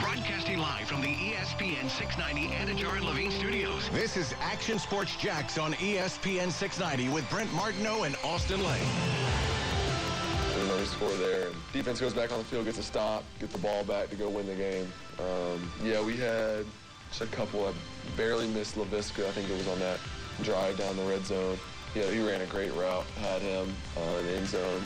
Broadcasting live from the ESPN 690 Anajar and Levine studios. This is Action Sports Jax on ESPN 690 with Brent Martineau and Austin Lane. Another score there. Defense goes back on the field, gets a stop, get the ball back to go win the game. Um, yeah, we had just a couple. I barely missed Laviska. I think it was on that drive down the red zone. Yeah, he ran a great route. Had him uh, in the end zone.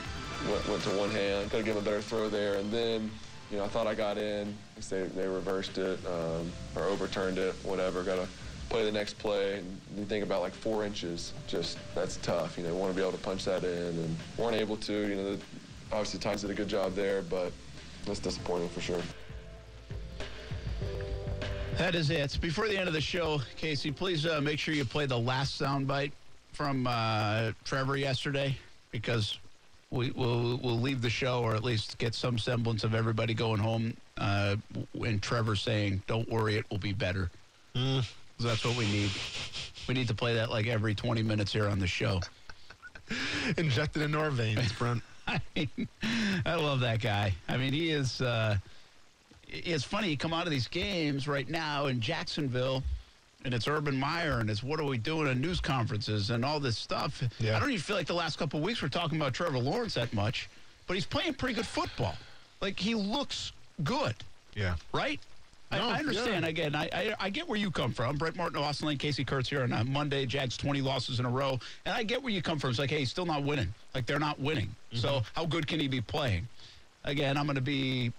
Went, went to one hand. Could have given him a better throw there. And then, you know, I thought I got in. They, they reversed it um, or overturned it, whatever. Got to play the next play. And you think about like four inches. Just that's tough. You know, want to be able to punch that in, and weren't able to. You know, the, obviously Titans did a good job there, but that's disappointing for sure. That is it. Before the end of the show, Casey, please uh, make sure you play the last soundbite from uh, Trevor yesterday because we, we'll, we'll leave the show or at least get some semblance of everybody going home uh, and Trevor saying, Don't worry, it will be better. Mm. That's what we need. We need to play that like every 20 minutes here on the show. Injected into our veins, Brent. I mean, I love that guy. I mean, he is. Uh, it's funny. You come out of these games right now in Jacksonville, and it's Urban Meyer, and it's what are we doing in news conferences and all this stuff. Yeah. I don't even feel like the last couple of weeks we're talking about Trevor Lawrence that much, but he's playing pretty good football. Like he looks good, Yeah. right? I, No, I understand. yeah. Again, I, I I get where you come from. Brent Martineau, Austin Lane, Casey Kurtz here on uh, Monday. Jags 20 losses in a row. And I get where you come from. It's like, hey, he's still not winning. Like, they're not winning. So, Mm-hmm. how good can he be playing? Again, I'm going to be,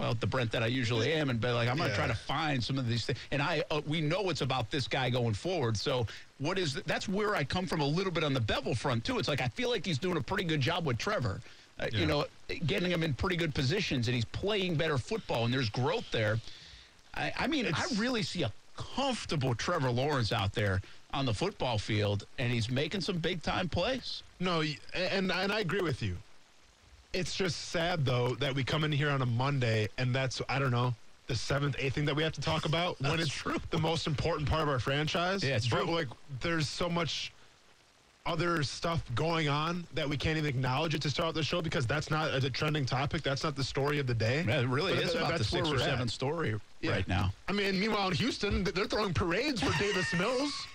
well, the Brent that I usually am, and be like, I'm going to Yeah. try to find some of these things. And I, uh, we know it's about this guy going forward. So, what is, that's where I come from a little bit on the Bevell front, too. It's like, I feel like he's doing a pretty good job with Trevor. Uh, You know, getting him in pretty good positions, and he's playing better football, and there's growth there. I, I mean, I really see a comfortable Trevor Lawrence out there on the football field, and he's making some big time plays. No, and and I agree with you. It's just sad though that we come in here on a Monday and that's I don't know the seventh, eighth thing that we have to talk about when it's true. the most important part of our franchise. Yeah, it's But, true. Like there's so much other stuff going on that we can't even acknowledge it to start the show because that's not a trending topic. That's not the story of the day. Yeah, it really But is th- about the six or at. seven story Yeah. right now. I mean, meanwhile in Houston, they're throwing parades for Davis Mills.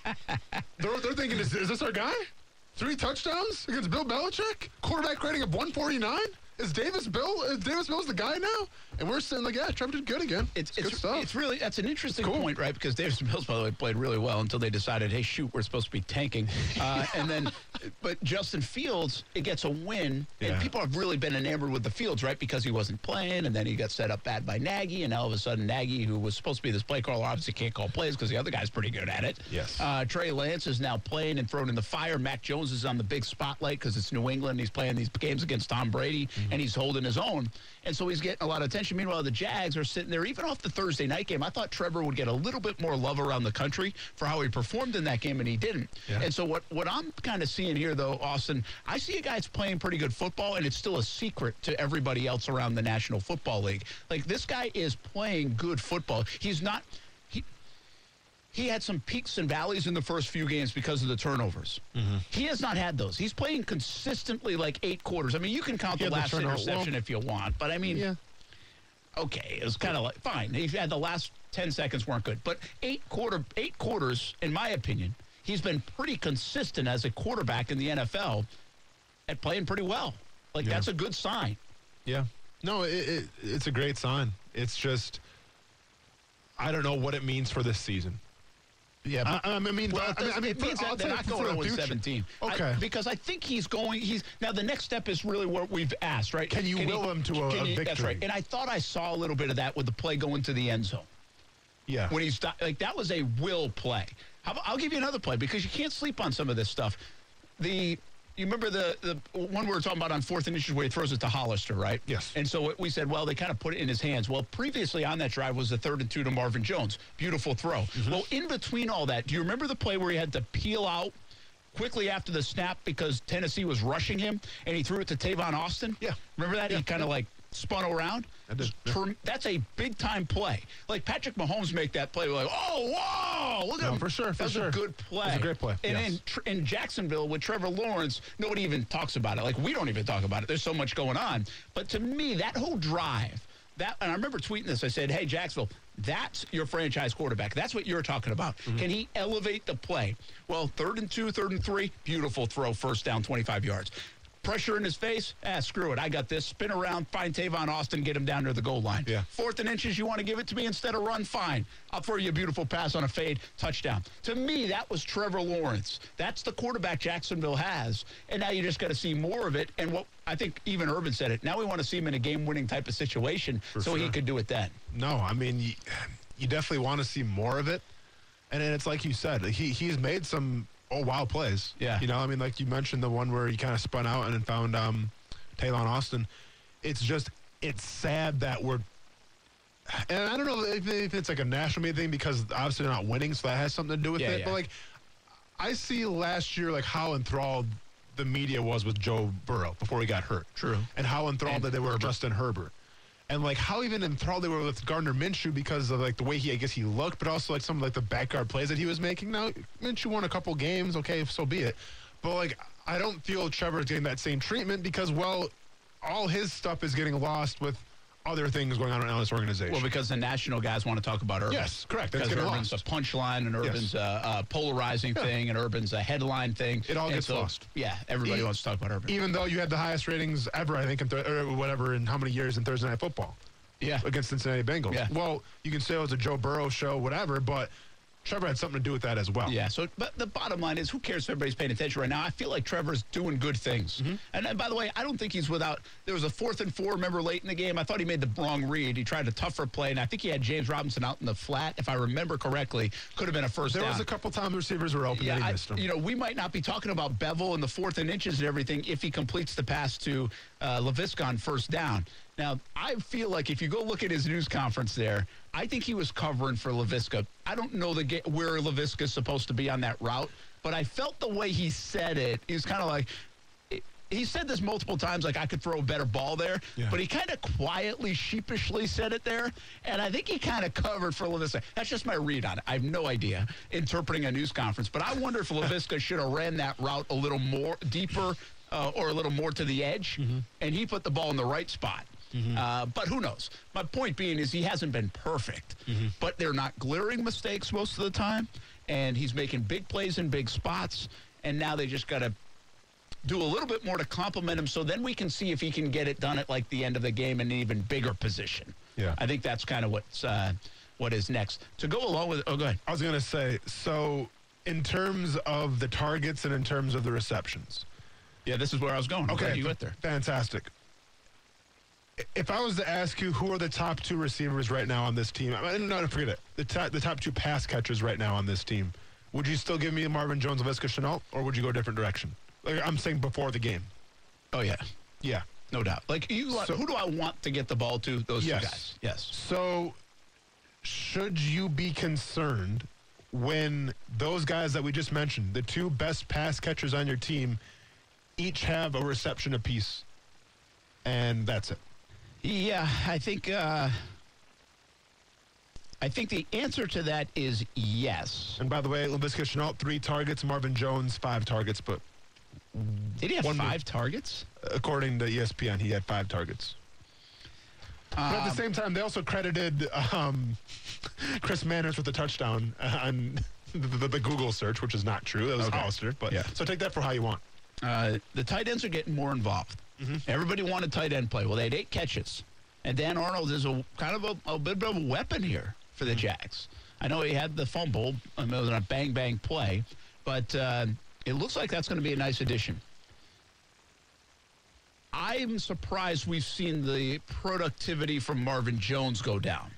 they're, they're thinking, is, is this our guy? Three touchdowns against Bill Belichick? Quarterback rating of 149? Is Davis Bill? Is Davis Mills the guy now? And we're saying like, yeah, Trevor did good again. It's, good it's, stuff. it's really that's an interesting Cool. point, right? Because Davis Mills, by the way, played really well until they decided, hey, shoot, we're supposed to be tanking, uh, and then, but Justin Fields, it gets a win, Yeah. and people have really been enamored with the Fields, right? Because he wasn't playing, and then he got set up bad by Nagy, and all of a sudden Nagy, who was supposed to be this play caller, obviously can't call plays because the other guy's pretty good at it. Yes. Uh, Trey Lance is now playing and thrown in the fire. Mac Jones is on the big spotlight because it's New England. He's playing these games against Tom Brady, and he's holding his own. And so he's getting a lot of attention. Meanwhile, the Jags are sitting there, even off the Thursday night game. I thought Trevor would get a little bit more love around the country for how he performed in that game, and he didn't. Yeah. And so what, what I'm kind of seeing here, though, Austin, I see a guy that's playing pretty good football, and it's still a secret to everybody else around the National Football League. Like, this guy is playing good football. He's not. He, had some peaks and valleys in the first few games because of the turnovers. Mm-hmm. He has not had those. He's playing consistently like eight quarters. I mean, you can count the the last turnover- interception well- if you want, but I mean, yeah. okay, it was kind of like fine. He had the last ten seconds weren't good, but eight quarter eight quarters, in my opinion, he's been pretty consistent as a quarterback in the NFL at playing pretty well. Like Yeah. that's a good sign. Yeah. No, it, it, it's a great sign. It's just, I don't know what it means for this season. Yeah, uh, I, I mean, Well, I mean, I mean, it means I'll that they're not going for the 0 future- 17. I- Okay. because I think he's going. He's now the next step is really what we've asked, right? Can you will him to a- can a That's victory? right. And I thought I saw a little bit of that with the play going to the end zone yeah. when he's like that was a will play. I'll give you another play because you can't sleep on some of this stuff. The you remember the the one we were talking about on fourth and inches where he throws it to Hollister, right? Yes. And so we said, well, they kind of put it in his hands. Well, previously on that drive was the third and two to Marvin Jones. Beautiful throw. Mm-hmm. Well, in between all that, do you remember the play where he had to peel out? Quickly after the snap, because Tennessee was rushing him, and he threw it to Tavon Austin. Yeah. remember that? He kind of like spun around. I did. Term- That's a big time play. Like Patrick Mahomes make that play. We're like, oh, whoa, look at No, him. for sure, for That's sure. a good play. That's a great play, And yes. in, Tr- in Jacksonville with Trevor Lawrence, nobody even talks about it. Like we don't even talk about it. There's so much going on. But to me, that whole drive, that and I remember tweeting this. I said, "Hey, Jacksonville, that's your franchise quarterback. That's what you're talking about. Mm-hmm. Can he elevate the play? Well, third and two, third and three, beautiful throw, first down, 25 yards." Pressure in his face? Ah, screw it. I got this. Spin around, find Tavon Austin, get him down near the goal line. Yeah. Fourth and inches, you want to give it to me instead of run? Fine. I'll throw you a beautiful pass on a fade, touchdown. To me, that was Trevor Lawrence. That's the quarterback Jacksonville has. And now you just got to see more of it. And what I think even Urban said it. Now we want to see him in a game winning type of situation so he could do it then. No, I mean, you, you definitely want to see more of it. And then it's like you said, he he's made some oh wow plays. Yeah. You know, I mean, like you mentioned the one where he kind of spun out and then found um, Tavon Austin. It's just it's sad that we're. And I don't know if, if it's like a national media thing because obviously they're not winning, so that has something to do with Yeah, it. yeah. But like, I see last year like how enthralled the media was with Joe Burrow before he got hurt. True. And how enthralled And that they were with Herbert. Justin Herbert. And like how even enthralled they were with Gardner Minshew because of like the way he I guess he looked, but also like some of like the backyard plays that he was making. Now Minshew won a couple games, okay, so be it. But like I don't feel Trevor's getting that same treatment because well, all his stuff is getting lost with other things going on around this organization. Well, because the national guys want to talk about Urban. Yes, correct. That's Because Urban's lost. a punchline and Urban's a, a polarizing thing and Urban's a headline thing. It all And gets lost. Yeah, everybody E- wants to talk about Urban. even though you had the highest ratings ever, I think, in th- or whatever, in how many years in Thursday Night Football. yeah. against Cincinnati Bengals. Yeah. Well, you can say oh, it was a Joe Burrow show, whatever, but Trevor had something to do with that as well. Yeah. So, but the bottom line is, who cares if everybody's paying attention right now? I feel like Trevor's doing good things. Mm-hmm. And, and by the way, I don't think he's without. There was a fourth and four. Remember late in the game, I thought he made the wrong read. He tried a tougher play, and I think he had James Robinson out in the flat, if I remember correctly. Could have been a first There down. was a couple times receivers were open Yeah, and he I- missed them. you know, we might not be talking about Bevell and the fourth and inches and everything if he completes the pass to uh, Laviska on first down. Now, I feel like if you go look at his news conference there, I think he was covering for Laviska. I don't know the where Laviska's supposed to be on that route, but I felt the way he said it. He was kind of like, he said this multiple times, like I could throw a better ball there, Yeah. but he kind of quietly, sheepishly said it there, and I think he kind of covered for Laviska. That's just my read on it. I have no idea interpreting a news conference, but I wonder if Laviska should have ran that route a little more deeper uh, or a little more to the edge, and he put the ball in the right spot. Uh, but who knows? My point being is he hasn't been perfect, but they're not glaring mistakes most of the time, and he's making big plays in big spots, and now they just got to do a little bit more to compliment him so then we can see if he can get it done at like the end of the game in an even bigger position. Yeah. I think that's kind of what's uh, what is next. To go along with oh go ahead. I was going to say, so in terms of the targets and in terms of the receptions, Yeah, this is where I was going. Okay, you went there. fantastic. If I was to ask you who are the top two receivers right now on this team, I mean, no, forget it. The top, the top two pass catchers right now on this team, would you still give me Marvin Jones, Visca Shenault, or would you go a different direction? Like, I'm saying before the game. Oh yeah, Yeah. no doubt. Like you, So- who do I want to get the ball to? Those Yes. two guys. Yes. So, should you be concerned when those guys that we just mentioned, the two best pass catchers on your team, each have a reception apiece, and that's it? Yeah, I think. Uh, I think the answer to that is yes. And by the way, Laviska Shenault, three targets, Marvin Jones, five targets, but Did he have five targets? according to ESPN, he had five targets. but at Um, the same time, they also credited um, Chris Manhertz with a touchdown on the, the, the Google search, which is not true. That was Okay. Hollister. But Yeah. so take that for how you want. Uh, the tight ends are getting more involved. Everybody wanted tight end play. Well, they had eight catches, and Dan Arnold is a kind of a, a bit of a weapon here for the Jags. I know he had the fumble. I mean, it was a bang bang play, but uh, it looks like that's going to be a nice addition. I'm surprised we've seen the productivity from Marvin Jones go down.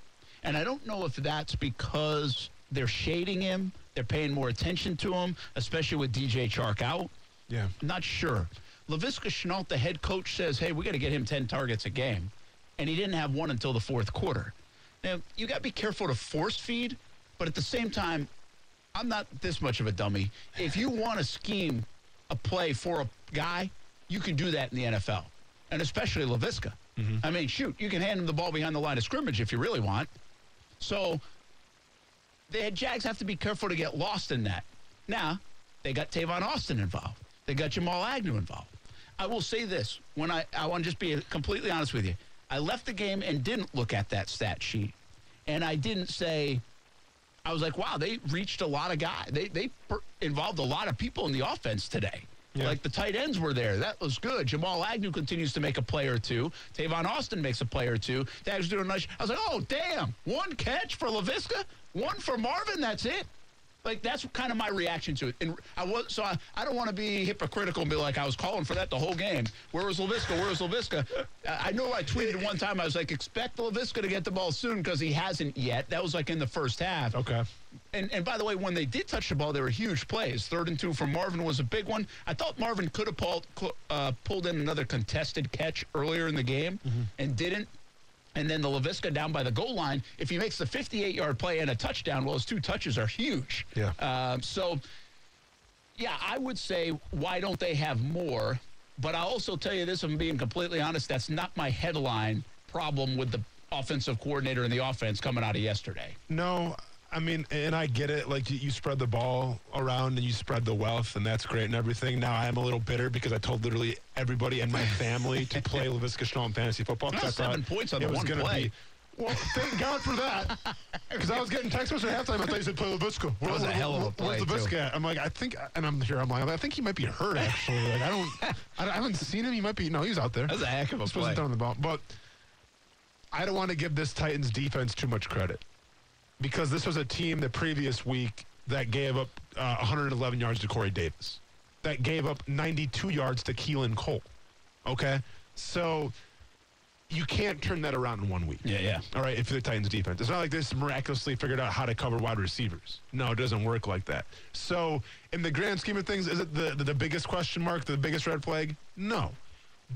And I don't know if that's because they're shading him, they're paying more attention to him, especially with DJ Chark out. Yeah. Not sure. Laviska Shenault, the head coach, says, hey, we got to get him 10 targets a game. And he didn't have one until the fourth quarter. Now, you got to be careful to force feed, but at the same time, I'm not this much of a dummy. If you want to scheme a play for a guy, you can do that in the NFL, and especially Laviska. Mm-hmm. I mean, shoot, you can hand him the ball behind the line of scrimmage if you really want. So the Jags have to be careful to get lost in that. Now, they got Tavon Austin involved. They got Jamal Agnew involved. I will say this when I, I want to just be completely honest with you. I left the game and didn't look at that stat sheet. And I didn't say, I was like, wow, they reached a lot of guys. They, they per- involved a lot of people in the offense today. Yeah. Like the tight ends were there. That was good. Jamal Agnew continues to make a play or two. Tavon Austin makes a play or two. Dag's doing a nice. I was like, oh, damn. One catch for Laviska, one for Marvin. That's it. Like that's kind of my reaction to it, and I was so I, I don't want to be hypocritical and be like I was calling for that the whole game. Where was Laviska? Where was Laviska? I I know I tweeted one time I was like expect Laviska to get the ball soon because he hasn't yet. That was like in the first half. Okay. And and by the way, when they did touch the ball, they were huge plays. Third and two from Marvin was a big one. I thought Marvin could have pulled uh, pulled in another contested catch earlier in the game and didn't. And then the Laviska down by the goal line. If he makes the 58 yard play and a touchdown, well, his two touches are huge. Yeah. Um, so, yeah, I would say, why don't they have more? But I'll also tell you this, I'm being completely honest, that's not my headline problem with the offensive coordinator and the offense coming out of yesterday. No, I mean, and I get it. Like you, you spread the ball around and you spread the wealth, and that's great and everything. Now I am a little bitter because I told literally everybody in my family to play Laviska Shenault in fantasy football. Well, seven points on it the was one play. Be, well, thank God for that. Because I was getting text messages at halftime. I thought you said play Laviska. Where, was a hell of a where's play, Laviska too. at? I'm like, I think, and I'm here. I'm like, I think he might be hurt actually. Like I don't, I, I haven't seen him. He might be. No, he's out there. That's a heck of a He's supposed to play. throw the ball, but I don't want to give this Titans defense too much credit because this was a team the previous week that gave up uh, 111 yards to Corey Davis, that gave up 92 yards to Keelan Cole. Okay, so you can't turn that around in one week. Yeah, yeah. All right, if the Titans defense, it's not like this miraculously figured out how to cover wide receivers. No, it doesn't work like that. So, in the grand scheme of things, is it the the, the biggest question mark, the biggest red flag? No.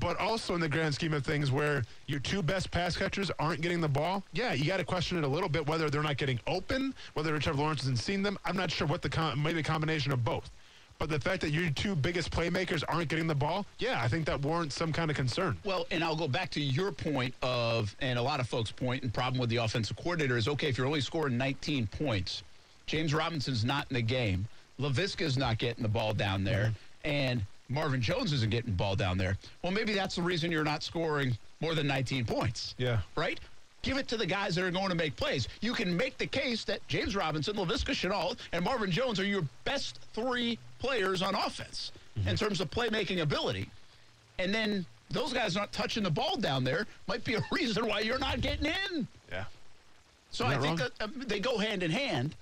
But also in the grand scheme of things, where your two best pass catchers aren't getting the ball, yeah, you got to question it a little bit whether they're not getting open, whether Trevor Lawrence hasn't seen them. I'm not sure what the com- maybe a combination of both. But the fact that your two biggest playmakers aren't getting the ball, yeah, I think that warrants some kind of concern. Well, and I'll go back to your point of, and a lot of folks' point and problem with the offensive coordinator is okay, if you're only scoring 19 points, James Robinson's not in the game, Laviska's not getting the ball down there, mm-hmm. and Marvin Jones isn't getting the ball down there. Well, maybe that's the reason you're not scoring more than 19 points. Yeah. Right? Give it to the guys that are going to make plays. You can make the case that James Robinson, Laviska Shenault, and Marvin Jones are your best three players on offense in terms of playmaking ability. And then those guys not touching the ball down there might be a reason why you're not getting in. Yeah. So I not think wrong. that uh, they go hand in hand.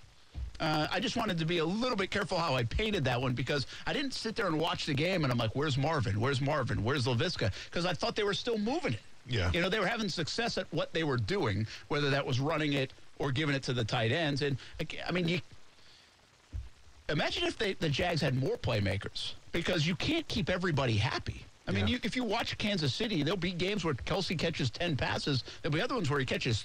Uh, I just wanted to be a little bit careful how I painted that one because I didn't sit there and watch the game and I'm like, where's Marvin? Where's Marvin? Where's Laviska? Because I thought they were still moving it. Yeah. You know, they were having success at what they were doing, whether that was running it or giving it to the tight ends. And I mean, you imagine if they, the Jags had more playmakers because you can't keep everybody happy. I mean, Yeah. you, if you watch Kansas City, there'll be games where Kelce catches 10 passes. There'll be other ones where he catches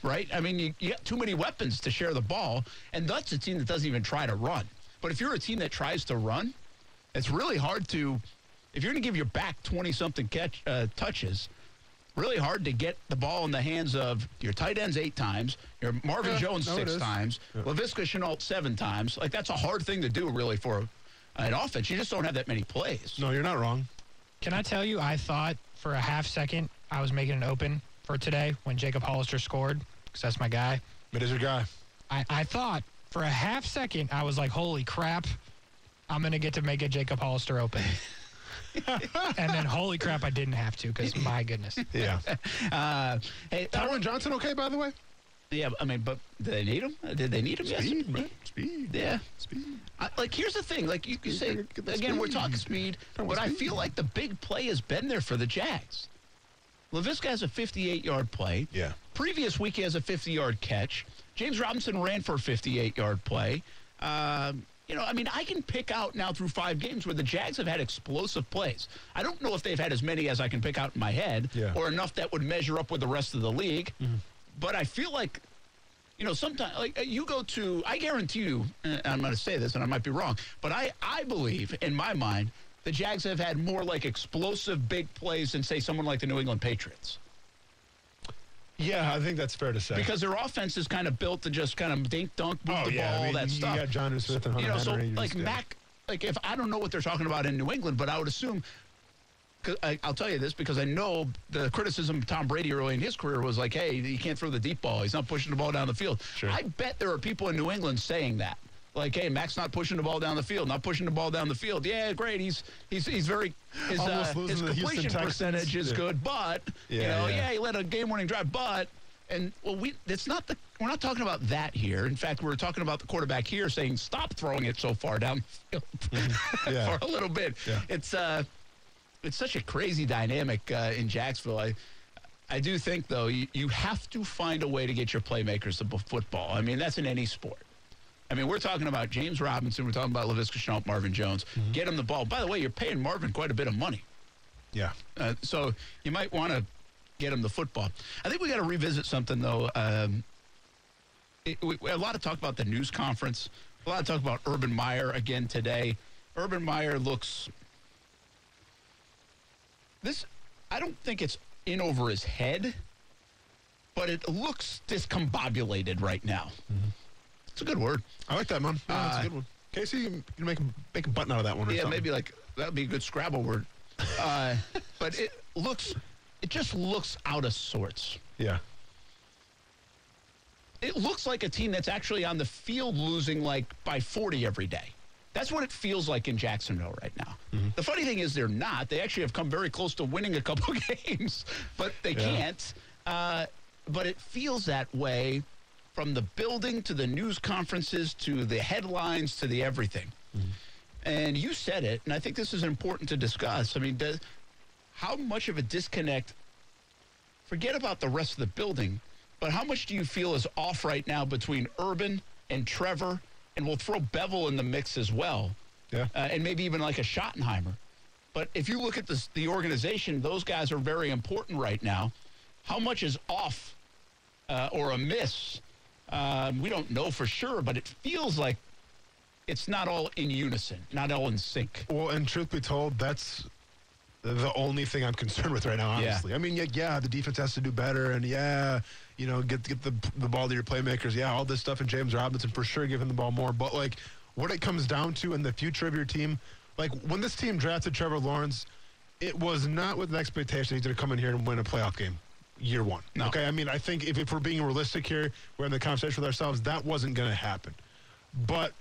3 right? I mean, you, you got too many weapons to share the ball, and that's a team that doesn't even try to run. But if you're a team that tries to run, it's really hard to, if you're going to give your back 20 something catch uh, touches, really hard to get the ball in the hands of your tight ends eight times, your Marvin Yeah, Jones no, six is. times, Laviska Shenault seven times. Like, that's a hard thing to do, really, for an offense. You just don't have that many plays. No, you're not wrong. Can I tell you, I thought for a half second I was making an open for today when Jacob Hollister scored, because that's my guy. It is your guy. I, I thought for a half second I was like, holy crap, I'm going to get to make a Jacob Hollister open. and then, holy crap, I didn't have to because my goodness. Yeah. Uh, hey, I Tyron don't- Johnson okay, by the way? yeah, I mean, but did they need him? Did they need him yesterday? man. Speed. Yeah. Speed. I, like here's the thing, like you, you say Get the again, we're talking speed, Talking but about I feel like the big play has been there for the Jags. Laviska has a 58-yard play. Yeah. Previous week he has a 50-yard catch. James Robinson ran for a 58-yard play. Um, You know, I mean, I can pick out now through five games where the Jags have had explosive plays. I don't know if they've had as many as I can pick out in my head Yeah. or enough that would measure up with the rest of the league. But I feel like, you know, sometimes, like uh, you go to, I guarantee you, uh, I'm going to say this and I might be wrong, but I, I believe in my mind, the Jags have had more like explosive big plays than, say, someone like the New England Patriots. Yeah, I think that's fair to say. Because their offense is kind of built to just kind of dink dunk, move oh the yeah, ball, I mean, that you stuff. got Jonnu Smith and Hunter you know, so Henry. you like Mac, like if I don't know what they're talking about in New England, but I would assume. I, I'll tell you this because I know the criticism of Tom Brady early in his career was like, "Hey, he can't throw the deep ball. He's not pushing the ball down the field." Sure. I bet there are people in New England saying that, like, "Hey, Mac's not pushing the ball down the field, not pushing the ball down the field. Yeah, great. He's he's he's very his uh, his the completion percentage is Yeah. good, but you Yeah, know, yeah. yeah, he led a game-winning drive, but." And well, we it's not the we're not talking about that here. In fact, we're talking about the quarterback here saying stop throwing it so far down the field Yeah. for a little bit. It's uh, it's such a crazy dynamic uh, in Jacksonville. I I do think though you, you have to find a way to get your playmakers to b- football. I mean that's in any sport. I mean, we're talking about James Robinson. We're talking about Laviska Shenault, Marvin Jones. Get him the ball. By the way, you're paying Marvin quite a bit of money. yeah. Uh, so you might want to get him the football. I think we got to revisit something though. Um, it, we, a lot of talk about the news conference. A lot of talk about Urban Meyer again today. Urban Meyer looks. This, I don't think it's in over his head, but it looks discombobulated right now. It's a good word. I like that, man. Yeah, that's Uh, a good one. Casey, you can make a, make a button out of that one. Or Yeah, maybe like that would be a good Scrabble word. Uh, but it looks, it just looks out of sorts. Yeah. It looks like a team that's actually on the field losing like by 40 every day. That's what it feels like in Jacksonville right now. The funny thing is they're not. They actually have come very close to winning a couple games, but they can't. Uh, but it feels that way from the building to the news conferences to the headlines to the everything. And you said it, and I think this is important to discuss. I mean, does, how much of a disconnect forget about the rest of the building, but how much do you feel is off right now between Urban and Trevor? And we'll throw Bevell in the mix as well. Yeah. Uh, and maybe even like a Schottenheimer. But if you look at this, the organization, those guys are very important right now. How much is off uh, or amiss? Um, we don't know for sure, but it feels like it's not all in unison, not all in sync. Well, and truth be told, that's the only thing I'm concerned with right now. Yeah. Honestly, I mean, yeah, yeah, the defense has to do better, and yeah, you know, get get the the ball to your playmakers. Yeah, all this stuff, and James Robinson for sure giving the ball more. But like, what it comes down to in the future of your team, like when this team drafted Trevor Lawrence, it was not with an expectation he's going to come in here and win a playoff game. Year one. No. Okay. I mean, I think if, if we're being realistic here, we're in the conversation with ourselves, that wasn't going to happen. But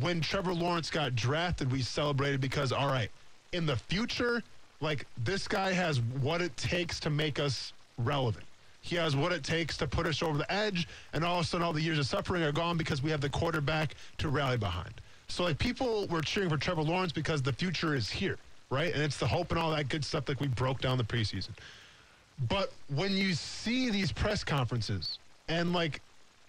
when Trevor Lawrence got drafted, we celebrated because, all right, in the future, like this guy has what it takes to make us relevant. He has what it takes to put us over the edge, and all of a sudden, all the years of suffering are gone because we have the quarterback to rally behind. So, like, people were cheering for Trevor Lawrence because the future is here, right? And it's the hope and all that good stuff that we broke down the preseason. But when you see these press conferences and like,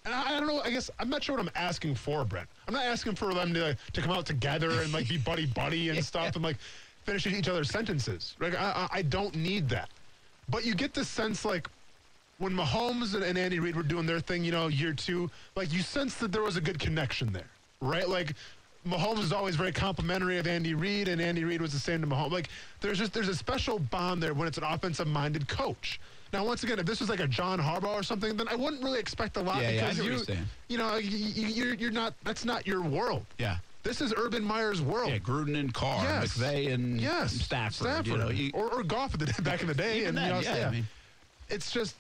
and I, I don't know, I guess I'm not sure what I'm asking for, Brent. I'm not asking for them to like, to come out together and like be buddy buddy and stuff and like finish each other's sentences. Like I, I don't need that. But you get this sense like when Mahomes and, and Andy Reid were doing their thing, you know, year two, like you sense that there was a good connection there, right? Like Mahomes is always very complimentary of Andy Reid, and Andy Reid was the same to Mahomes. Like there's just there's a special bond there when it's an offensive-minded coach. Now, once again, if this was like a John Harbaugh or something, then I wouldn't really expect a lot Yeah, yeah, because what you, you know, you, you, you're you're not. That's not your world. Yeah. This is Urban Meyer's world. Yeah, Gruden and Carr, Yes. McVay and yes, Stafford. You know, you- or, or golf at the, back in the day, and then, you know, yeah, yeah. I mean, it's just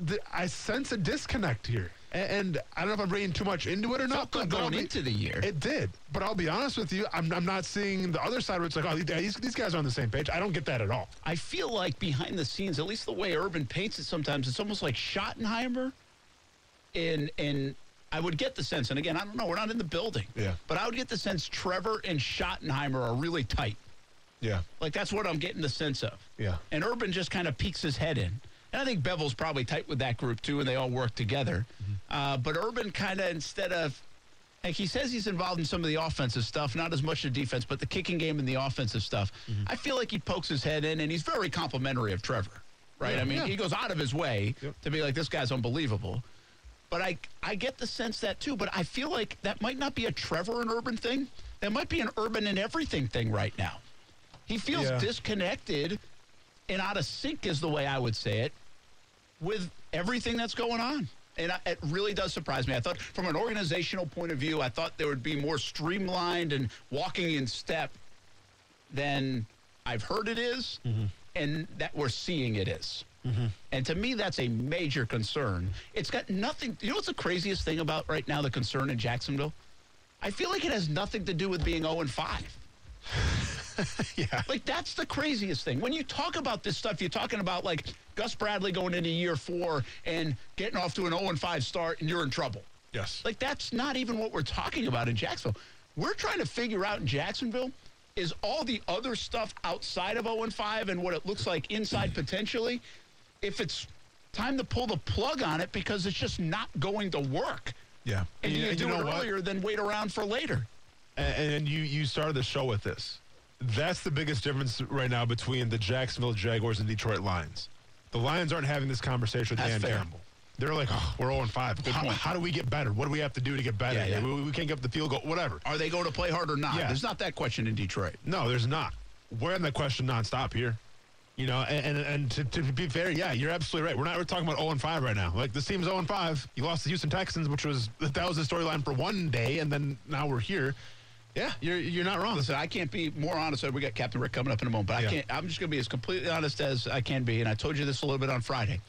the, I sense a disconnect here, and, and I don't know if I'm reading too much into it or not. good going be- into the year. It did, but I'll be honest with you, I'm, I'm not seeing the other side where it's like, oh, these, these guys are on the same page. I don't get that at all. I feel like behind the scenes, at least the way Urban paints it sometimes, it's almost like Schottenheimer. And and I would get the sense, and again, I don't know, we're not in the building. Yeah. But I would get the sense Trevor and Schottenheimer are really tight. Yeah, Like that's what I'm getting the sense of. Yeah. And Urban just kind of peeks his head in. And I think Bevell's probably tight with that group too, and they all work together. Mm-hmm. Uh, but Urban kind of instead of Like he says he's involved in some of the offensive stuff, not as much the defense, but the kicking game and the offensive stuff. Mm-hmm. I feel like he pokes his head in, and he's very complimentary of Trevor, right? Yeah, I mean, yeah. he goes out of his way Yep. to be like, this guy's unbelievable. But I, I get the sense that too. But I feel like that might not be a Trevor and Urban thing. That might be an Urban and everything thing right now. He feels Yeah. disconnected and out of sync, is the way I would say it, with everything that's going on. And I, it really does surprise me. I thought, from an organizational point of view, I thought there would be more streamlined and walking in step than I've heard it is mm-hmm. and that we're seeing it is. Mm-hmm. And to me, that's a major concern. It's got nothing. You know what's the craziest thing about right now, the concern in Jacksonville? I feel like it has nothing to do with being 0 and 5. Yeah. Like that's the craziest thing. When you talk about this stuff, you're talking about like Gus Bradley going into year four and getting off to an 0 5 start, and you're in trouble. Yes. Like that's not even what we're talking about in Jacksonville. We're trying to figure out in Jacksonville is all the other stuff outside of 0 5 and what it looks like inside mm. potentially. If it's time to pull the plug on it because it's just not going to work. yeah. And you, and do know it what? earlier than wait around for later. And, and you you started the show with this. That's the biggest difference right now between the Jacksonville Jaguars and Detroit Lions. The Lions aren't having this conversation with That's Dan fair. Campbell. They're like, oh, we're 0 5. Good How, point. how do we get better? What do we have to do to get better? Yeah, yeah. We, we can't get up the field goal, whatever. Are they going to play hard or not? Yeah. There's not that question in Detroit. No, there's not. We're in that question nonstop here. You know, and and, and to, to be fair, yeah, you're absolutely right. We're not we're talking about 0 and 5 right now. Like this team's 0 and 5. You lost the Houston Texans, which was that was the storyline for one day, and then now we're here. Yeah, you're you're not wrong. Listen, I can't be more honest. We got Captain Rick coming up in a moment, but I can't. I'm just going to be as completely honest as I can be. And I told you this a little bit on Friday.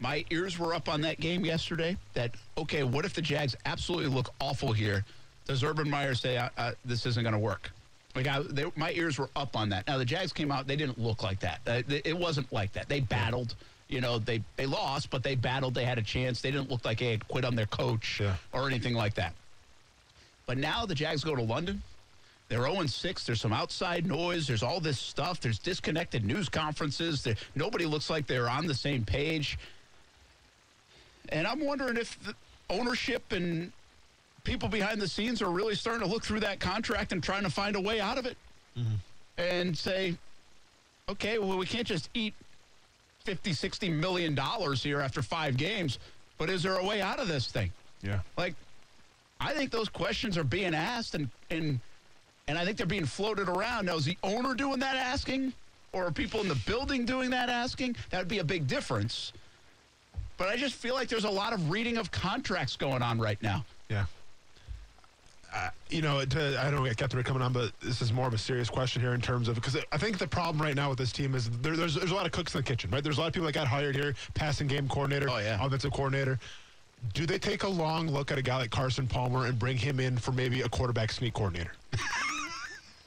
My ears were up on that game yesterday. That okay, what if the Jags absolutely look awful here? Does Urban Meyer say this isn't going to work? Like I, they, my ears were up on that. Now the Jags came out; they didn't look like that. Uh, th- it wasn't like that. They battled. You know, they they lost, but they battled. They had a chance. They didn't look like they had quit on their coach Yeah. or anything like that. But now the Jags go to London. They're 0 6. There's some outside noise. There's all this stuff. There's disconnected news conferences. There, nobody looks like they're on the same page. And I'm wondering if the ownership and people behind the scenes are really starting to look through that contract and trying to find a way out of it mm-hmm. and say, okay, well, we can't just eat 50, 60 million dollars here after five games, but is there a way out of this thing? Yeah. Like, I think those questions are being asked, and and and I think they're being floated around. Now, is the owner doing that asking, or are people in the building doing that asking? That would be a big difference. But I just feel like there's a lot of reading of contracts going on right now. Yeah. Uh, you know, to, I don't get Captain Rick coming on, but this is more of a serious question here in terms of because I think the problem right now with this team is there, there's there's a lot of cooks in the kitchen, right? There's a lot of people that got hired here, passing game coordinator, Oh, yeah. offensive coordinator. Do they take a long look at a guy like Carson Palmer and bring him in for maybe a quarterback sneak coordinator?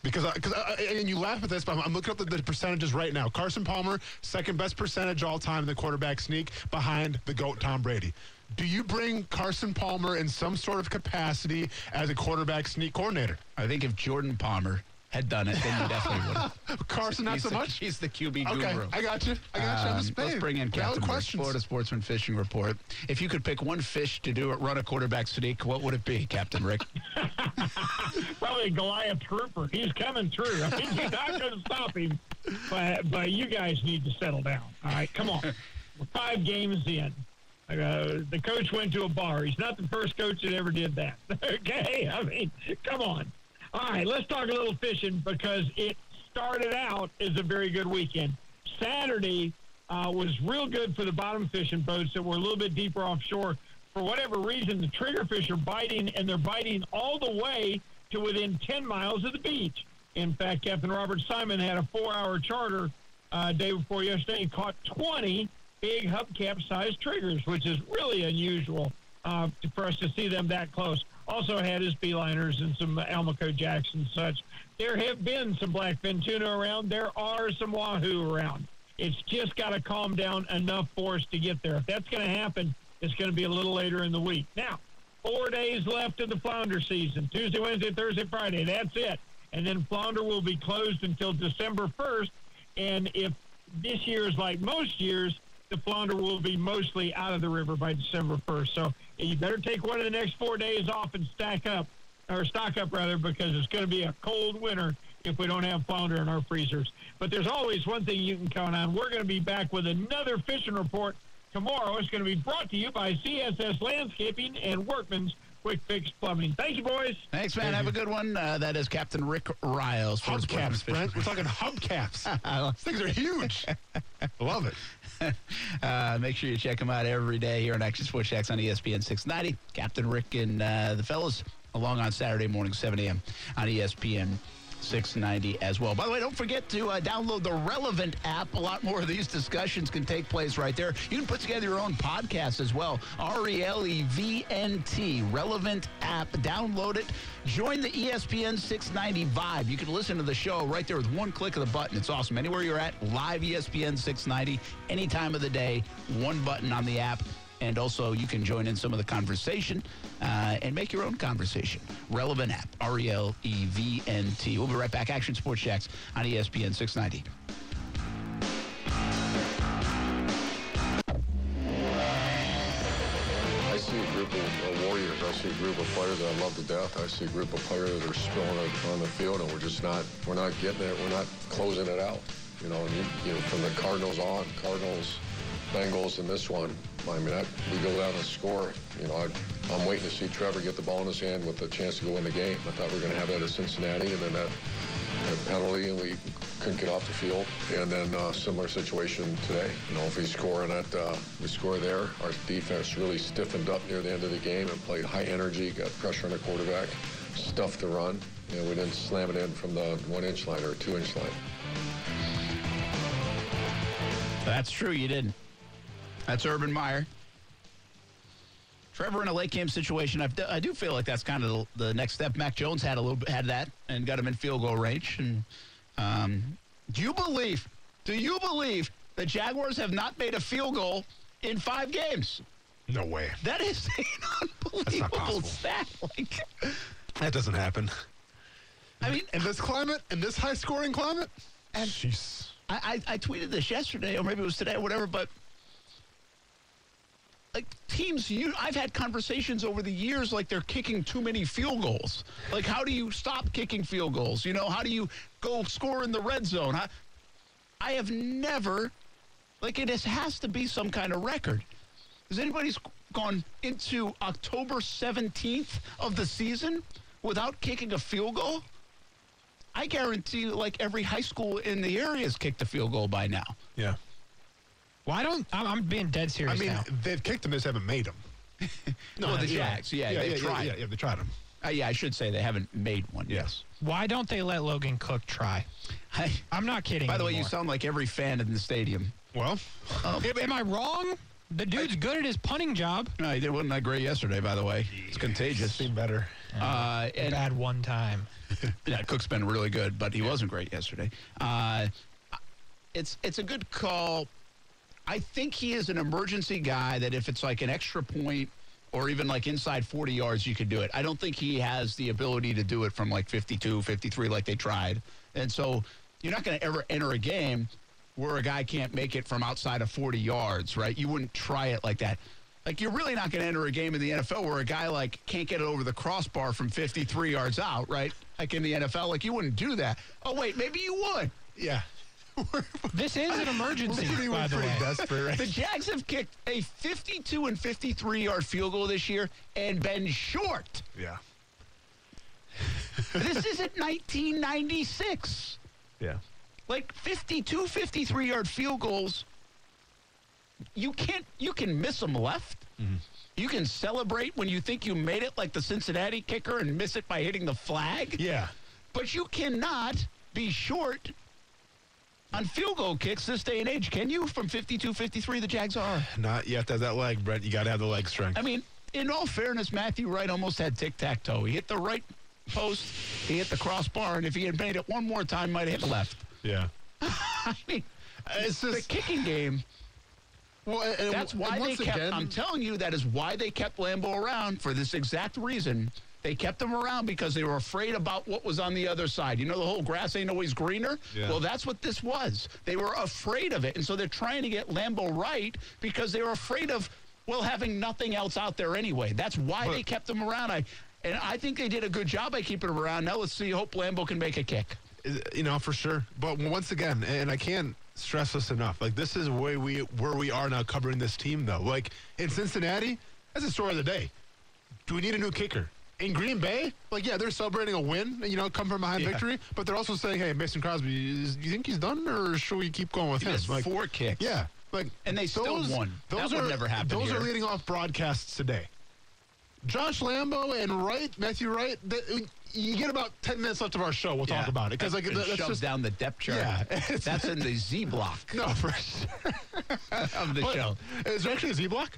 Because, I, cause I, and you laugh at this, but I'm, I'm looking up the, the percentages right now. Carson Palmer, second best percentage all time in the quarterback sneak, behind the goat Tom Brady. Do you bring Carson Palmer in some sort of capacity as a quarterback sneak coordinator? I think if Jordan Palmer had done it, then you definitely would have. Carson, not he's so the, much. He's the QB Okay, guru. I got you. I got you. I'm Um, just let's bring in Valid Captain Rick, questions. Florida Sportsman Fishing Report. If you could pick one fish to do it, run a quarterback sneak, what would it be, Captain Rick? probably a Goliath grouper. He's coming through. I mean, you're not going to stop him. But, but you guys need to settle down. All right, come on. We're five games in. Uh, the coach went to a bar. He's not the first coach that ever did that. okay, I mean, come on. All right, let's talk a little fishing because it started out as a very good weekend. Saturday uh, was real good for the bottom fishing boats that were a little bit deeper offshore. For whatever reason, the triggerfish are biting, and they're biting all the way to within 10 miles of the beach. In fact, Captain Robert Simon had a four-hour charter uh, day before yesterday. and caught 20 big hubcap-sized triggers, which is really unusual uh, for us to see them that close. Also had his beeliners and some Almaco jacks and such. There have been some blackfin tuna around. There are some wahoo around. It's just got to calm down enough for us to get there. If that's going to happen, it's going to be a little later in the week. Now, four days left of the flounder season Tuesday, Wednesday, Thursday, Friday. That's it. And then flounder will be closed until December 1st. And if this year is like most years, the flounder will be mostly out of the river by December 1st. So you better take one of the next four days off and stack up or stock up rather, because it's going to be a cold winter if we don't have flounder in our freezers. But there's always one thing you can count on. We're going to be back with another fishing report tomorrow. It's going to be brought to you by CSS Landscaping and Workman's Quick Fix Plumbing. Thank you, boys. Thanks, man. Have a good one. Uh, that is Captain Rick Riles. for Hubcaps, Fishing Brent. We're talking hubcaps. These things are huge. Love it. Uh, make sure you check them out every day here on Action Sports Jax on ESPN 690. Captain Rick and uh, the fellas along on Saturday morning, 7 a.m. on ESPN 690 as well. By the way, don't forget to uh, download the Relevant app. A lot more of these discussions can take place right there. You can put together your own podcast as well. R E L E V N T, Relevant app. Download it. Join the ESPN 690 vibe. You can listen to the show right there with one click of the button. It's awesome. Anywhere you're at, live ESPN 690, any time of the day, one button on the app. And also, you can join in some of the conversation uh, and make your own conversation. Relevant app, R E L E V N T. We'll be right back. Action Sports Jax on ESPN 690. I see a group of uh, warriors. I see a group of players that I love to death. I see a group of players that are spilling on the field, and we're just not we're not getting it. We're not closing it out. You know, you, you know, from the Cardinals on, Cardinals, Bengals, in this one. I mean, I, we go down and score. You know, I, I'm waiting to see Trevor get the ball in his hand with a chance to go win the game. I thought we were going to have that at Cincinnati, and then that, that penalty, and we couldn't get off the field. And then uh, similar situation today. You know, if we score in that, uh, we score there. Our defense really stiffened up near the end of the game and played high energy, got pressure on the quarterback, stuffed the run. Know, we didn't slam it in from the one-inch line or two-inch line. That's true. You didn't. That's Urban Meyer. Trevor in a late game situation. I've, I do feel like that's kind of the, the next step. Mac Jones had a little bit, had that and got him in field goal range. And um, do you believe? Do you believe the Jaguars have not made a field goal in five games? No way. That is an unbelievable stat. Like, That doesn't happen. I mean, In this climate, in this high scoring climate, And- Jeez. I, I, I tweeted this yesterday, or maybe it was today, or whatever, but like teams, you I've had conversations over the years like they're kicking too many field goals. Like, how do you stop kicking field goals? You know, how do you go score in the red zone? I, I have never, like, it has, has to be some kind of record. Has anybody gone into October 17th of the season without kicking a field goal? I guarantee like every high school in the area has kicked a field goal by now. Yeah. Well, I don't. I'm, I'm being dead serious. I mean, now. they've kicked them, they just haven't made them. well, the Jags, yeah, yeah, they've yeah, tried. Yeah, yeah, they tried them. Uh, yeah, I should say they haven't made one. Yes. Why don't they let Logan Cooke try? I, I'm not kidding. by the way, you sound like every fan in the stadium. Well, Am- Am I wrong? The dude's good at his punting job. No, he did wasn't that great yesterday. By the way, it's contagious. seen better. Uh, and Bad one time. yeah, Cooke's been really good, but he wasn't great yesterday. Uh, it's it's a good call. I think he is an emergency guy that if it's like an extra point or even like inside 40 yards, you could do it. I don't think he has the ability to do it from like 52, 53 like they tried. And so you're not going to ever enter a game where a guy can't make it from outside of 40 yards, right? You wouldn't try it like that. Like you're really not going to enter a game in the NFL where a guy like can't get it over the crossbar from 53 yards out, right? Like in the NFL, like you wouldn't do that. Oh wait, maybe you would. Yeah. This is an emergency, Pretty, by the way. desperate, right? The Jags have kicked a 52 and 53 yard field goal this year and been short. Yeah. This isn't 1996. Yeah. Like 52, 53 yard field goals, you can't, you can miss them left. You can celebrate when you think you made it, like the Cincinnati kicker, and miss it by hitting the flag. Yeah. But you cannot be short on field goal kicks this day and age, can you? From 52 53, the Jags are. Not yet. Have to have that leg, Brett. You got to have the leg strength. I mean, in all fairness, Matthew Wright almost had tic tac toe. He hit the right post, he hit the crossbar, and if he had made it one more time, might have hit left. yeah. I mean, It's the just- kicking game. Well, and, That's and why they once kept. again, I'm telling you, that is why they kept Lambo around for this exact reason. They kept them around because they were afraid about what was on the other side. You know, the whole grass ain't always greener. Yeah. Well, that's what this was. They were afraid of it, and so they're trying to get Lambo right because they were afraid of well having nothing else out there anyway. That's why But- they kept them around. I. And I think they did a good job by keeping them around. Now let's see. Hope Lambo can make a kick. you know, for sure. But once again, and I can't stress this enough. Like this is where we where we are now covering this team though. Like in Cincinnati, that's the story of the day. Do we need a new kicker? In Green Bay, like yeah, they're celebrating a win, you know, come from behind Yeah. victory, but they're also saying, "Hey, Mason Crosby, is, do you think he's done, or should we keep going with He him?" Like, four kicks. yeah, like And they still won. That would never happen Those here. are leading off broadcasts today. Josh Lambo and Wright, Matthew Wright. you get about ten minutes left of our show. We'll talk about it because like It that's shoves just down the depth chart. Yeah. That's in the Z block no for sure. of the But show. Is there actually a Z block?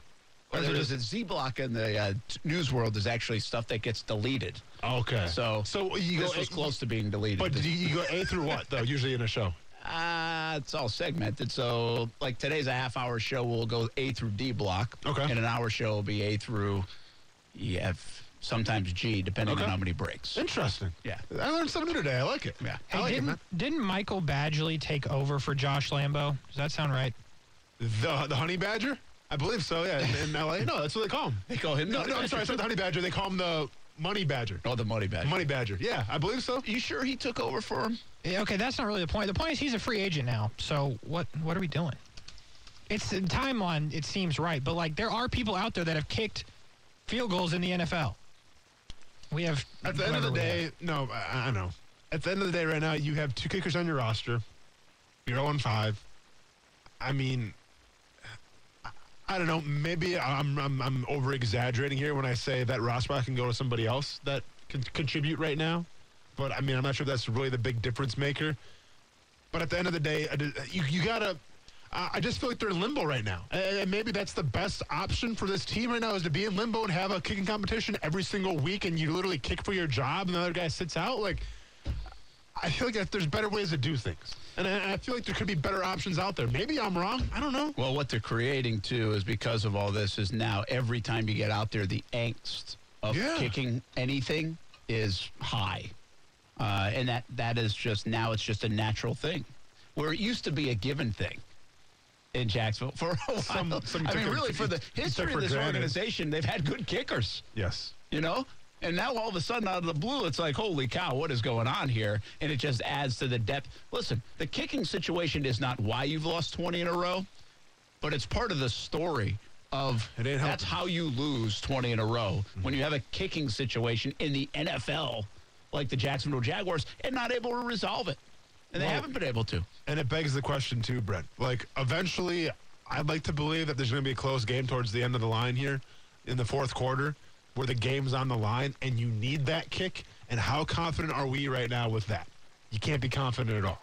Or there's a Z block in the uh, news world is actually stuff that gets deleted. Okay. So, so you this go was close to being deleted. But do you, you go A through what though? Usually in a show. Uh, it's all segmented. So, like today's a half hour show, we'll go A through D block. Okay. And an hour show will be A through EF, sometimes G, depending Okay. on how many breaks. Interesting. Yeah. I learned something new today. I like it. Yeah. I Hey, like didn't, man. didn't Michael Badgley take over for Josh Lambo? Does that sound right? The the honey badger. I believe so. Yeah. In, in L.A. No, that's what they call him. They call him. No, no. I'm sorry. It's not the honey badger. They call him the money badger. Oh, the money badge. Money badger. Yeah, I believe so. You sure he took over for him? Yeah, okay, that's not really the point. The point is he's a free agent now. So what what are we doing? It's the timeline. It seems right, but like there are people out there that have kicked field goals in the NFL. We have At the end of the day, have. no, I, I know. At the end of the day, right now, you have two kickers on your roster. You're 0 5. I mean, I, don't know. Maybe I'm, I'm, I'm over exaggerating here when I say that spot can go to somebody else that can contribute right now. But I mean, I'm not sure that's really the big difference maker. But at the end of the day, you, you got to. I just feel like they're in limbo right now. And maybe that's the best option for this team right now is to be in limbo and have a kicking competition every single week and you literally kick for your job and the other guy sits out. Like, I feel like there's better ways to do things. And I, I feel like there could be better options out there. Maybe I'm wrong. I don't know. Well, what they're creating too is because of all this is now every time you get out there, the angst of Yeah. kicking anything is high, uh, and that that is just now it's just a natural thing, where it used to be a given thing in Jacksonville for a while. Some- some I mean, really, for the history of this granted. organization, they've had good kickers Yes. you know? And now all of a sudden, out of the blue, it's like, holy cow, what is going on here? And it just adds to the depth. Listen, the kicking situation is not why you've lost 20 in a row, but it's part of the story of that's helping. how you lose 20 in a row mm-hmm. when you have a kicking situation in the NFL like the Jacksonville Jaguars and not able to resolve it. And they Well- haven't been able to. And it begs the question too, Brent. Like eventually, I'd like to believe that there's going to be a close game towards the end of the line here in the fourth quarter, where the game's on the line and you need that kick. And how confident are we right now with that? You can't be confident at all.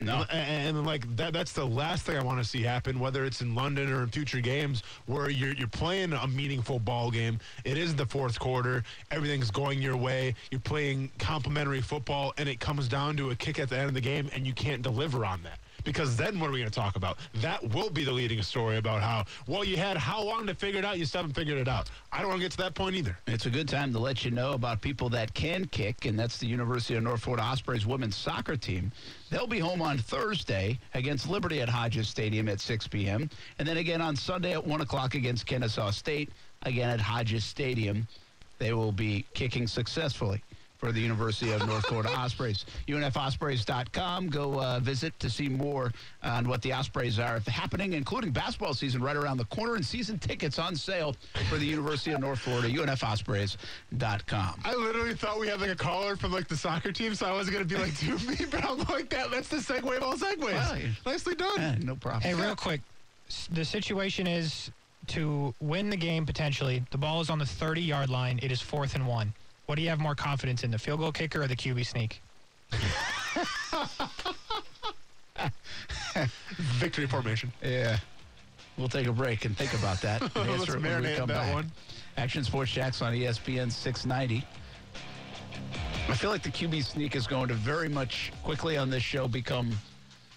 No. And, and, like that that's the last thing I want to see happen, whether it's in London or in future games where you're you're playing a meaningful ball game. It is the fourth quarter, everything's going your way, you're playing complimentary football, and it comes down to a kick at the end of the game and you can't deliver on that. Because then what are we going to talk about? That will be the leading story about how well you had how long to figure it out, you still haven't figured it out. I don't want to get to that point either. It's a good time to let you know about people that can kick, and that's the University of North Florida Ospreys women's soccer team. They'll be home on Thursday against Liberty at Hodges Stadium at 6 p.m., and then again on Sunday at 1 o'clock against Kennesaw State, again at Hodges Stadium. They will be kicking successfully for the University of North Florida Ospreys. UNFOspreys.com. Go uh, visit to see more on what the Ospreys are happening, including basketball season right around the corner and season tickets on sale for the University of North Florida. UNFOspreys.com. I literally thought we had like a caller from like the soccer team, so I was gonna be like, "Do me," but I'm like, "That that's the segue of all segues." Well, Nicely done. Eh, no problem. Hey, real quick, the situation is to win the game potentially. The ball is on the 30 yard line. It is fourth and one. What do you have more confidence in, the field goal kicker or the QB sneak? Victory formation. Yeah. We'll take a break and think about that. and Let's answer it when we marinate come that back. one. Action Sports Jax on ESPN 690. I feel like the QB sneak is going to very much quickly on this show become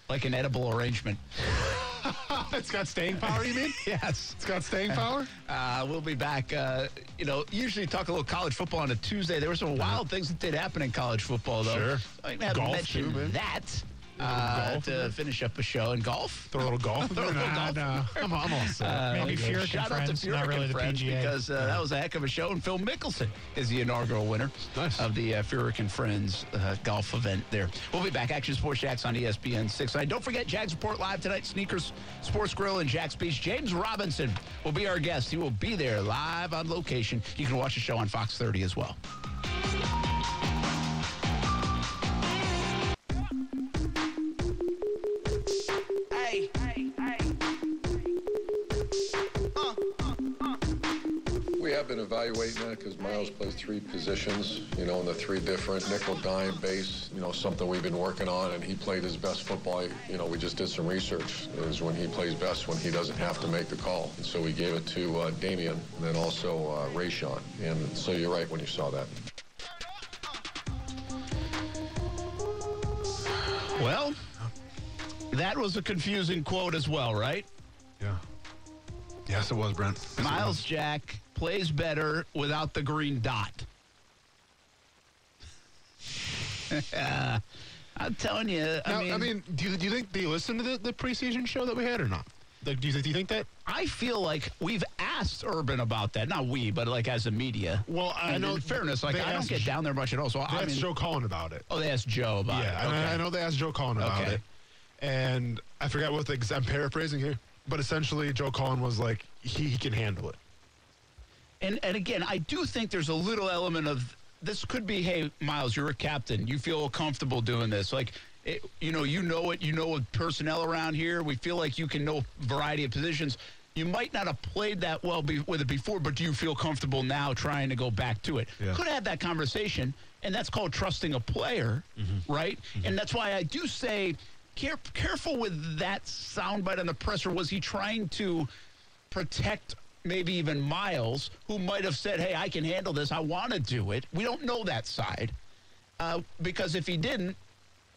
like an edible arrangement. it's got staying power. You mean? Yes. It's got staying power. Uh, we'll be back. Uh, you know, usually talk a little college football on a Tuesday. There were some wild things that did happen in college football, though. Sure. I haven't Golf, mentioned too, man. that. Uh, to finish up a show in golf. Throw a little golf. Throw a little Nah, golf. nah, I'm, I'm all set. Uh, Maybe. Furyk and Shout out to friends, not Furyk really and the friends PGA. because uh, that was a heck of a show. And Phil Mickelson is the inaugural winner Nice. of the uh, Furyk and Friends uh, golf event there. We'll be back. Action Sports Jax on ESPN 6. And don't forget, Jags Report live tonight. Sneakers, Sports Grill, and Jax Beach. James Robinson will be our guest. He will be there live on location. You can watch the show on Fox 30 as well. Evaluating that because Myles plays three positions, you know, in the three different nickel, dime, base, you know, something we've been working on, and he played his best football. You know, we just did some research. Is when he plays best when he doesn't have to make the call. And so we gave it to uh, Damien and then also uh, Rayshawn. And so you're right when you saw that. Well, that was a confusing quote as well, right? Yeah. Yes, it was, Brent. Yes, Myles was. Jack plays better without the green dot. I'm telling you, Now, I, mean, do you, do you think they listened to the, the preseason show that we had or not? Like, do you, do you think that? I feel like we've asked Urban about that. Not we, but like as a media. Well, I And know. In fairness, like I don't get down there much at all. So They I asked mean, Joe Cullen about it. oh, they asked Joe about yeah, it. Yeah, I- Okay. I know they asked Joe Cullen about Okay. it. And I forgot what the, I'm paraphrasing here, but essentially Joe Cullen was like, he, he can handle it. And and again, I do think there's a little element of this could be, hey, Myles, you're a captain. You feel comfortable doing this. Like, it, you know, you know it. You know the personnel around here. We feel like you can know a variety of positions. You might not have played that well be, with it before, but do you feel comfortable now trying to go back to it? Yeah. Could have had that conversation, and that's called trusting a player, mm-hmm. right? Mm-hmm. And that's why I do say, care, careful with that soundbite on the presser. Was he trying to protect maybe even Myles, who might have said, hey, I can handle this. I want to do it. We don't know that side. Uh, because if he didn't,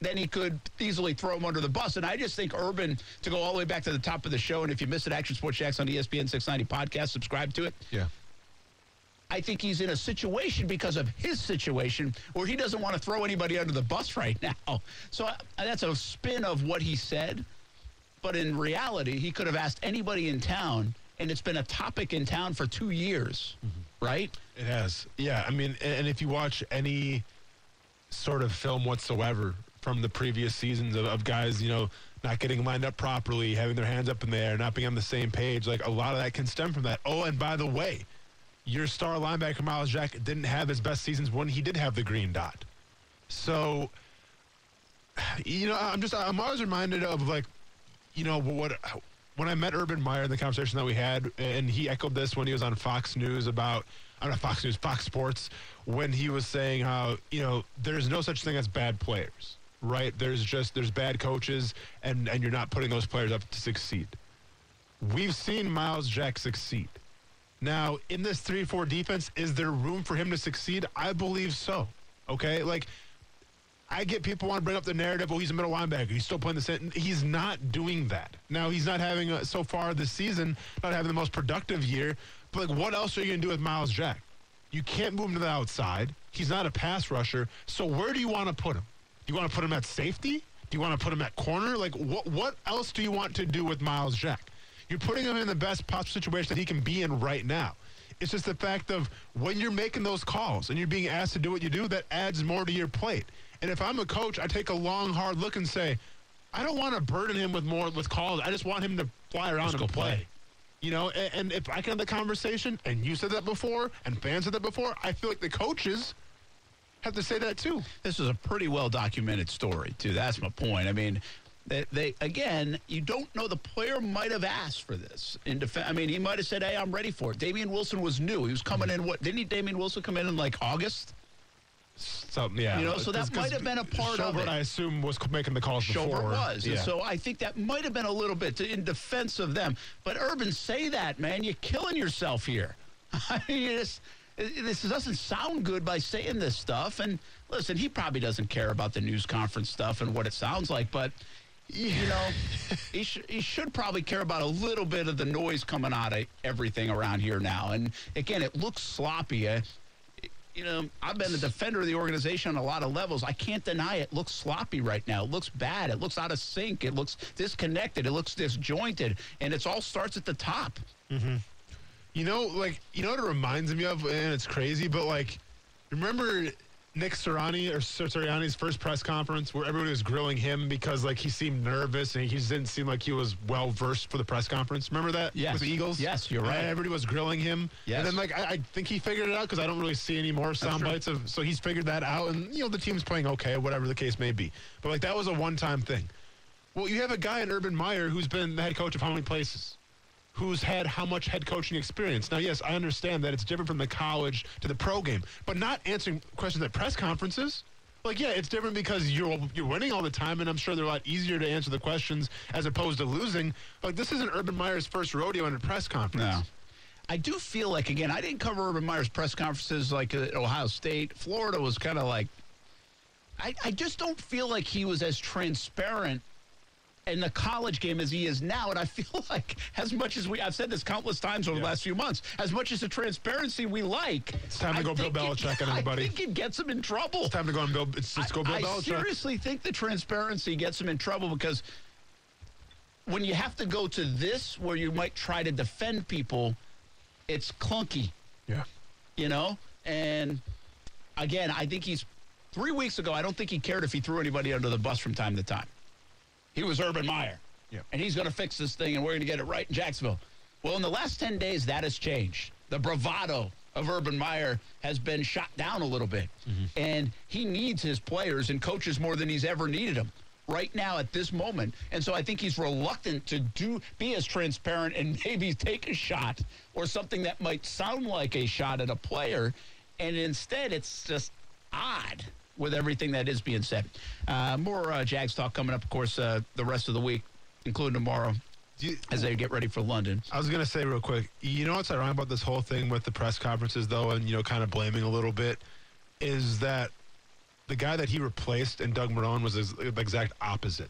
then he could easily throw him under the bus. And I just think Urban, to go all the way back to the top of the show, and if you missed it, Action Sports Jax on ESPN 690 podcast, subscribe to it. Yeah. I think he's in a situation because of his situation where he doesn't want to throw anybody under the bus right now. So uh, that's a spin of what he said. But in reality, he could have asked anybody in town, and it's been a topic in town for two years, right? It has. Yeah, I mean, and and if you watch any sort of film whatsoever from the previous seasons of, of guys, you know, not getting lined up properly, having their hands up in the air, not being on the same page, like a lot of that can stem from that. Oh, and by the way, your star linebacker Myles Jack didn't have his best seasons when he did have the green dot. So, you know, I'm just I'm always reminded of like, you know, what when I met Urban Meyer in the conversation that we had, and he echoed this when he was on Fox News about, I'm not know Fox News, Fox Sports, when he was saying how, you know, there's no such thing as bad players, right? There's just, there's bad coaches, and, and you're not putting those players up to succeed. We've seen Myles Jack succeed. Now, in this 3 4 defense, is there room for him to succeed? I believe so. Okay? Like, I get people want to bring up the narrative. Oh, he's a middle linebacker. He's still playing the center. He's not doing that. Now he's not having a, so far this season, not having the most productive year. But like, what else are you going to do with Myles Jack? You can't move him to the outside. He's not a pass rusher. So where do you want to put him? Do you want to put him at safety? Do you want to put him at corner? Like what? What else do you want to do with Myles Jack? You're putting him in the best possible situation that he can be in right now. It's just the fact of when you're making those calls and you're being asked to do what you do, that adds more to your plate. And if I'm a coach, I take a long, hard look and say, I don't want to burden him with more with calls. I just want him to fly around Just and go play. play. You know, and, and if I can have the conversation, and you said that before, and fans said that before, I feel like the coaches have to say that too. This is a pretty well documented story, too. That's my point. I mean, they, they again, you don't know the player might have asked for this. In defense. I mean, he might have said, "Hey, I'm ready for it." Damien Wilson was new. He was coming in. What didn't he? Damien Wilson come in in like August. Something, yeah. You know, so that might have been a part of it. I assume, was making the calls before. Schobert was. Yeah. And so I think that might have been a little bit to, in defense of them. But Urban, say that, man. You're killing yourself here. I mean, it- this doesn't sound good by saying this stuff. And listen, he probably doesn't care about the news conference stuff and what it sounds like, but. You know, he, sh- he should probably care about a little bit of the noise coming out of everything around here now. And again, it looks sloppy. Uh, you know, I've been a defender of the organization on a lot of levels. I can't deny it looks sloppy right now. It looks bad. It looks out of sync. It looks disconnected. It looks disjointed. And it all starts at the top. You know, like you know what it reminds me of, and it's crazy, but like, remember Nick Sirianni or Sir Sirianni's first press conference where everybody was grilling him because like he seemed nervous and he just didn't seem like he was well versed for the press conference. Remember that? Yes. With the Eagles. Yes, you're right. And everybody was grilling him. Yes. And then like I, I think he figured it out because I don't really see any more sound bites of. So he's figured that out, and you know the team's playing okay, whatever the case may be. But like that was a one-time thing. Well, you have a guy in Urban Meyer who's been the head coach of how many places? Who's had how much head coaching experience. Now, yes, I understand that it's different from the college to the pro game, but not answering questions at press conferences. Like, yeah, it's different because you're you're winning all the time, and I'm sure they're a lot easier to answer the questions as opposed to losing. Like, this isn't Urban Meyer's first rodeo in a press conference. No. I do feel like again, I didn't cover Urban Meyer's press conferences like at Ohio State. Florida was kind of like, I, I just don't feel like he was as transparent in the college game as he is now. And I feel like as much as we, I've said this countless times over the last few months, as much as the transparency we like, It's time to I go Bill it- Belichick on everybody. I think it gets him in trouble. It's time to go and Bill. It's just go Bill I, I Belichick. seriously think the transparency gets him in trouble because when you have to go to this where you might try to defend people, it's clunky, Yeah. you know? And again, I think he's three weeks ago, I don't think he cared if he threw anybody under the bus from time to time. He was Urban Meyer. Yeah. And he's going to fix this thing and we're going to get it right in Jacksonville. Well, in the last 10 days, that has changed. The bravado of Urban Meyer has been shot down a little bit. Mm-hmm. And he needs his players and coaches more than he's ever needed them right now at this moment. And so I think he's reluctant to do be as transparent and maybe take a shot or something that might sound like a shot at a player. And instead, it's just odd with everything that is being said. Uh, more uh, Jags talk coming up, of course, uh, the rest of the week, including tomorrow you- as they get ready for London. I was gonna say real quick. You know what's ironic about this whole thing with the press conferences, though, and you know, kind of blaming a little bit, is that the guy that he replaced and Doug Marrone was the exact opposite,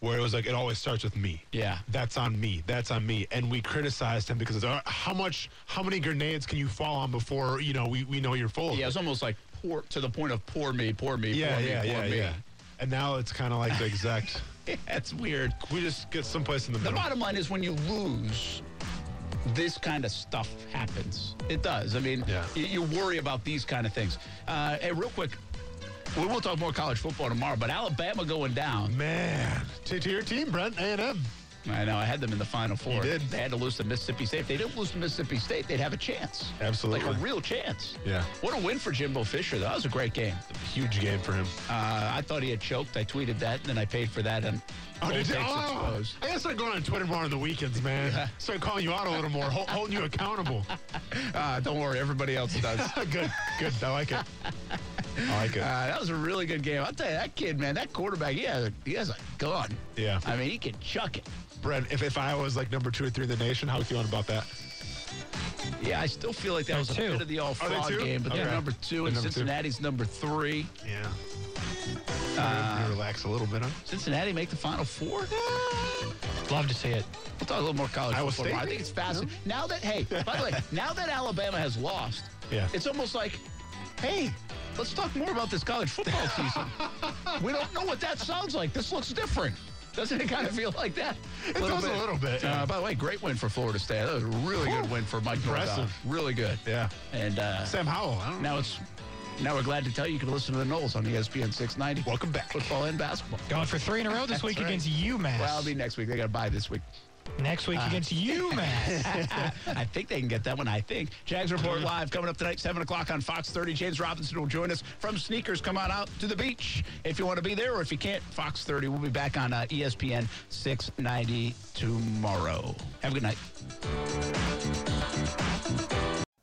where it was like it always starts with me. Yeah. that's on me. That's on me, and we criticized him because it's, uh, how much, how many grenades can you fall on before you know we, we know you're full. of Yeah, it's almost like poor to the point of poor me, poor me, yeah, poor me, yeah, poor yeah, me. yeah. And now it's kind of like the exact. That's weird. we just get someplace in the The bottom line is when you lose, this kind of stuff happens. It does. I mean, Yeah. you, you worry about these kind of things. Uh, hey, real quick, we will talk more college football tomorrow, but Alabama going down. Man, to, to your team, Brent, A and M. I know. I had them in the Final Four. You did. They had to lose to Mississippi State. If they didn't lose to Mississippi State, they'd have a chance. Absolutely. Like a real chance. Yeah. What a win for Jimbo Fisher, though. That was a great game. Huge game for him. Uh, I thought he had choked. I tweeted that, and then I paid for that. And Oh, did you? Oh, I gotta start going on Twitter more on the weekends, man. Yeah. Start calling you out a little more, hol- holding you accountable. Uh, don't worry, everybody else does. good, good. I like it. I like it. Uh, that was a really good game. I'll tell you, that kid, man, that quarterback, he has a, he has a gun. Yeah. I mean, he can chuck it. Brent, if, if I was like number two or three in the nation, how are you feeling about that? Yeah, I still feel like that They're was a two. bit of the all Are they fraud game, but they're number two, They're and number two. Cincinnati's number three. Yeah. Uh, relax a little bit, huh? Cincinnati make the final four? Love to see it. We'll talk a little more college Iowa football. State. I think it's fascinating. Now that, hey, by the way, now that Alabama has lost, Yeah. it's almost like, hey, let's talk more about this college football season. we don't know what that sounds like. This looks different. Doesn't it kind of feel like that? It does a little bit, yeah. Uh, by the way, great win for Florida State. That was a really good win for Mike Impressive. Norvell. Really good. Yeah. And uh, Sam Howell. I don't know. now it's now we're glad to tell you you can listen to the Noles on ESPN 690. Welcome back. Football and basketball. Going for three in a row this week right. against UMass. Well, it'll be next week. They got to bye this week. Next week against UMass. I think they can get that one. I think. Jags Report Live coming up tonight, 7 o'clock on Fox 30. James Robinson will join us from Sneakers. Come on out to the beach if you want to be there, or if you can't, Fox 30. We'll be back on uh, ESPN 690 tomorrow. Have a good night.